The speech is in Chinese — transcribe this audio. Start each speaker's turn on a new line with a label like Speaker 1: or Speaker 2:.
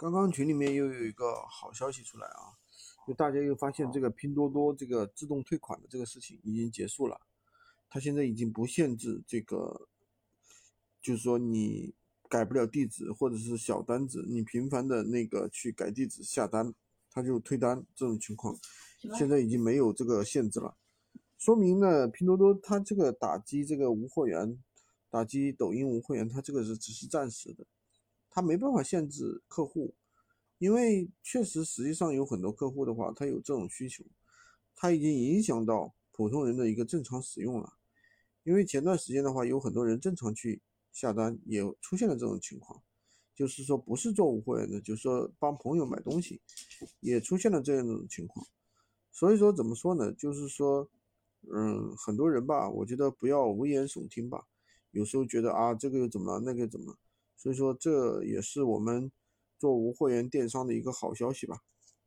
Speaker 1: 刚刚群里面又有一个好消息出来啊，就大家又发现这个拼多多这个自动退款的这个事情已经结束了，它现在已经不限制这个，就是说你改不了地址或者是小单子，你频繁的那个去改地址下单，它就退单这种情况，现在已经没有这个限制了，说明呢，拼多多它这个打击这个无货源，打击抖音无货源，它这个是只是暂时的。他没办法限制客户，因为确实实际上有很多客户的话，他有这种需求，他已经影响到普通人的一个正常使用了。因为前段时间的话，有很多人正常去下单，也出现了这种情况，就是说不是做无货源的，就是说帮朋友买东西，也出现了这样的情况。所以说怎么说呢？就是说，嗯，很多人吧，我觉得不要危言耸听吧，有时候觉得啊，这个又怎么了，那个又怎么了？所以说，这也是我们做无货源电商的一个好消息吧。